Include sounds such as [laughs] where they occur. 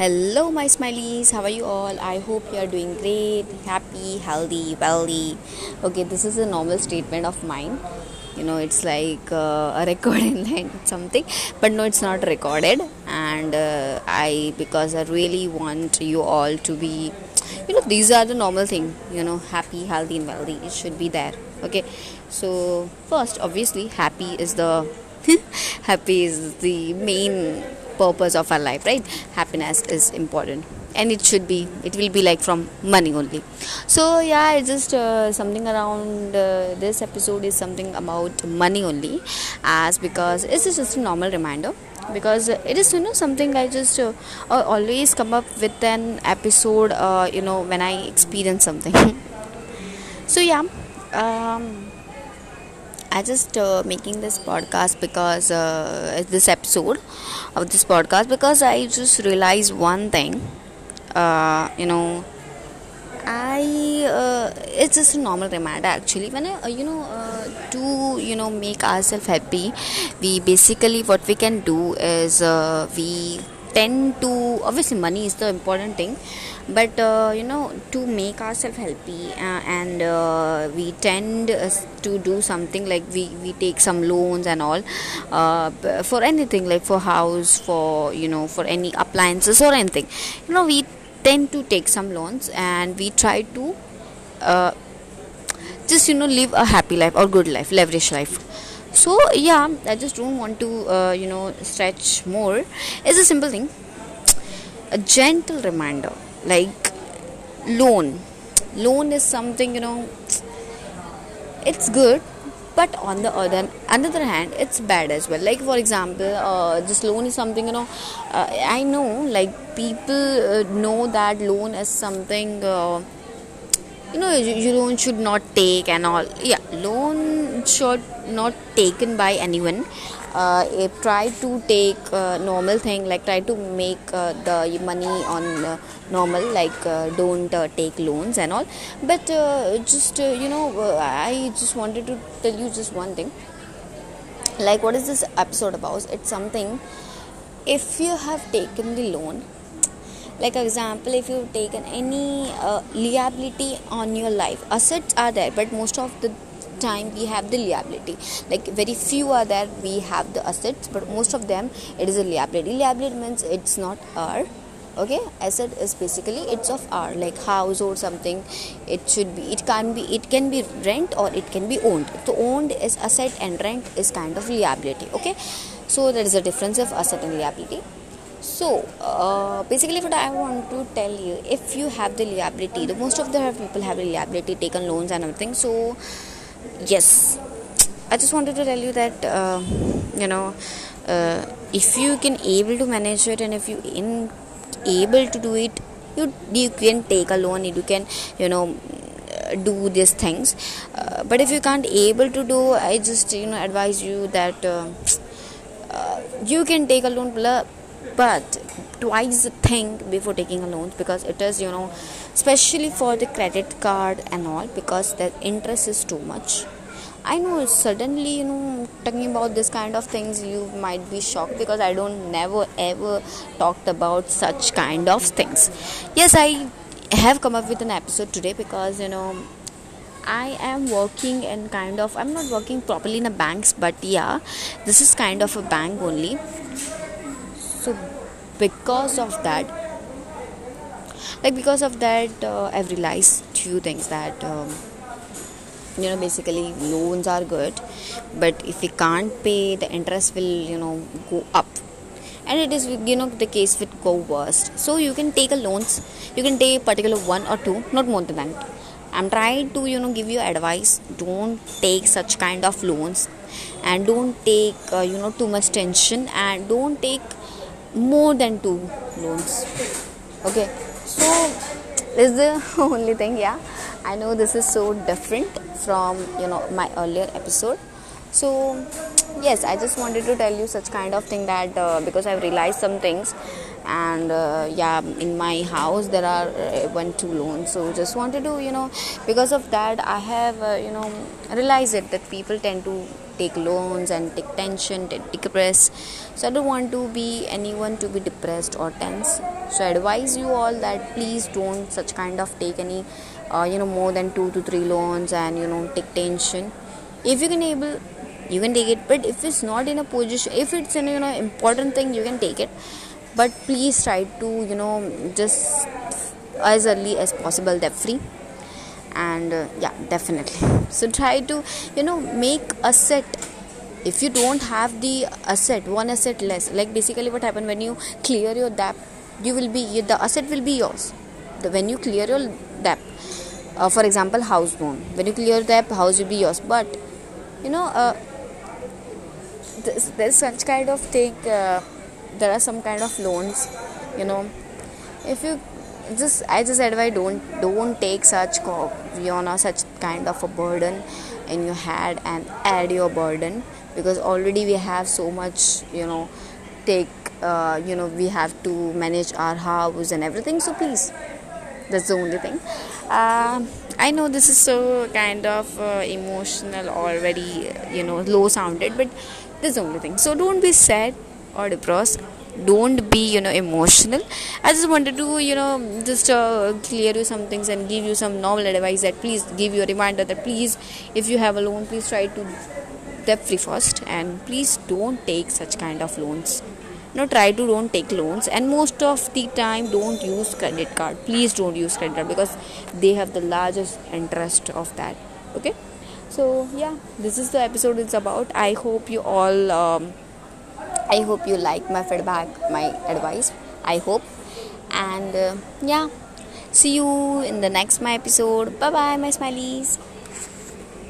Hello, my smileys. How are you all? I hope you are doing great, happy, healthy, wealthy. Okay, this is a normal statement of mine. You know, it's like uh, a [laughs] recording line, something, but no, it's not recorded. And uh, I, because I really want you all to be, you know, these are the normal thing. You know, happy, healthy, and wealthy. It should be there. Okay, so first, obviously, happy is the [laughs] happy is the main purpose of our life right? Happiness is important. And it should be. It will be like from money only. So yeah it's just uh, something around uh, this episode is something about money only. As because it's just a normal reminder. Because it is you know something i just uh, always come up with an episode uh, you know when i experience something. [laughs] So yeah. Um, I just uh, making this podcast because uh, this episode of this podcast because I just realized one thing. Uh, you know, I uh, it's just a normal reminder actually. When I uh, you know uh, to you know make ourselves happy, we basically what we can do is we tend to obviously money is the important thing but uh, you know to make ourselves healthy uh, and uh, we tend uh, to do something like we, we take some loans and all uh, for anything like for house for you know for any appliances or anything. You know we tend to take some loans and we try to uh, just you know live a happy life or good life leverage life so yeah i just don't want to you know stretch more. It's a simple thing. A gentle reminder like loan. Loan is something you know it's good but on the other another hand it's bad as well. Like for example uh, this loan is something you know uh, i know like people uh, know that loan is something uh, you know you loan should not take and all. Yeah loan should not taken by anyone. Uh, try to take uh, normal thing like try to make uh, the money on uh, normal like uh, don't uh, take loans and all. But just you know i just wanted to tell you just one thing. Like what is this episode about? It's something if you have taken the loan like example if you've taken any liability on your life assets are there but most of the time we have the liability. Like very few are there we have the assets but most of them it is a liability. Liability means it's not our okay? Asset is basically it's of our like house or something it should be it can be it can be rent or it can be owned. So owned is asset and rent is kind of liability okay? So there is a difference of asset and liability. So uh, basically what i want to tell you if you have the liability the most of the people have the liability taken loans and everything so yes. I just wanted to tell you that uh, you know uh, if you can able to manage it and if you in able to do it you you can take a loan you can you know do these things. Uh, but if you can't able to do i just you know advise you that uh, uh, you can take a loan but twice think before taking a loan because it is you know especially for the credit card and all because the interest is too much. I know suddenly you know talking about this kind of things you might be shocked because i don't never ever talked about such kind of things. Yes i have come up with an episode today because you know I am working and kind of I'm not working properly in a banks but yeah this is kind of a bank only. So because of that like because of that uh, i've realized few things that um, you know basically loans are good but if we can't pay the interest will you know go up. And it is you know the case with go worst. So you can take a loans you can take particular one or two not more than that. I'm trying to you know give you advice. Don't take such kind of loans and don't take uh, you know too much tension and don't take more than two loans okay. So this is the [laughs] only thing yeah. I know this is so different from you know my earlier episode. So yes i just wanted to tell you such kind of thing that uh, because i've realized some things. And uh, yeah in my house there are uh, one two loans. So just wanted to you know because of that i have uh, you know realized it that people tend to take loans and take tension take depress so i don't want to be anyone to be depressed or tense. So I advise you all that please don't such kind of take any uh, you know more than two to three loans and you know take tension. If you can able you can take it. But if it's not in a position if it's in you know important thing you can take it. But please try to you know just as early as possible. Debt free and uh, yeah definitely. [laughs] So try to you know make a set. If you don't have the asset one asset less like basically what happen when you clear your debt you will be the asset will be yours. The, when you clear your debt uh, for example house loan when you clear debt house will be yours. But you know uh, there's such kind of thing uh, there are some kind of loans you know. If you just i just advise don't don't take such you know such kind of a burden in your head and add your burden. Because already we have so much you know take uh, you know we have to manage our house and everything. So please that's the only thing. Uh, i know this is so kind of uh, emotional or very you know low sounded but that's the only thing. So don't be sad or depressed don't be you know emotional. I just wanted to you know just uh, clear you some things and give you some normal advice that please give you a reminder that please if you have a loan please try to debt free first and please don't take such kind of loans. No try to don't take loans and most of the time don't use credit card. Please don't use credit card because they have the largest interest of that. Okay? So yeah this is the episode it's about. I hope you all um, i hope you like my feedback my advice. I hope. And uh, yeah. See you in the next my episode. Bye bye my smileys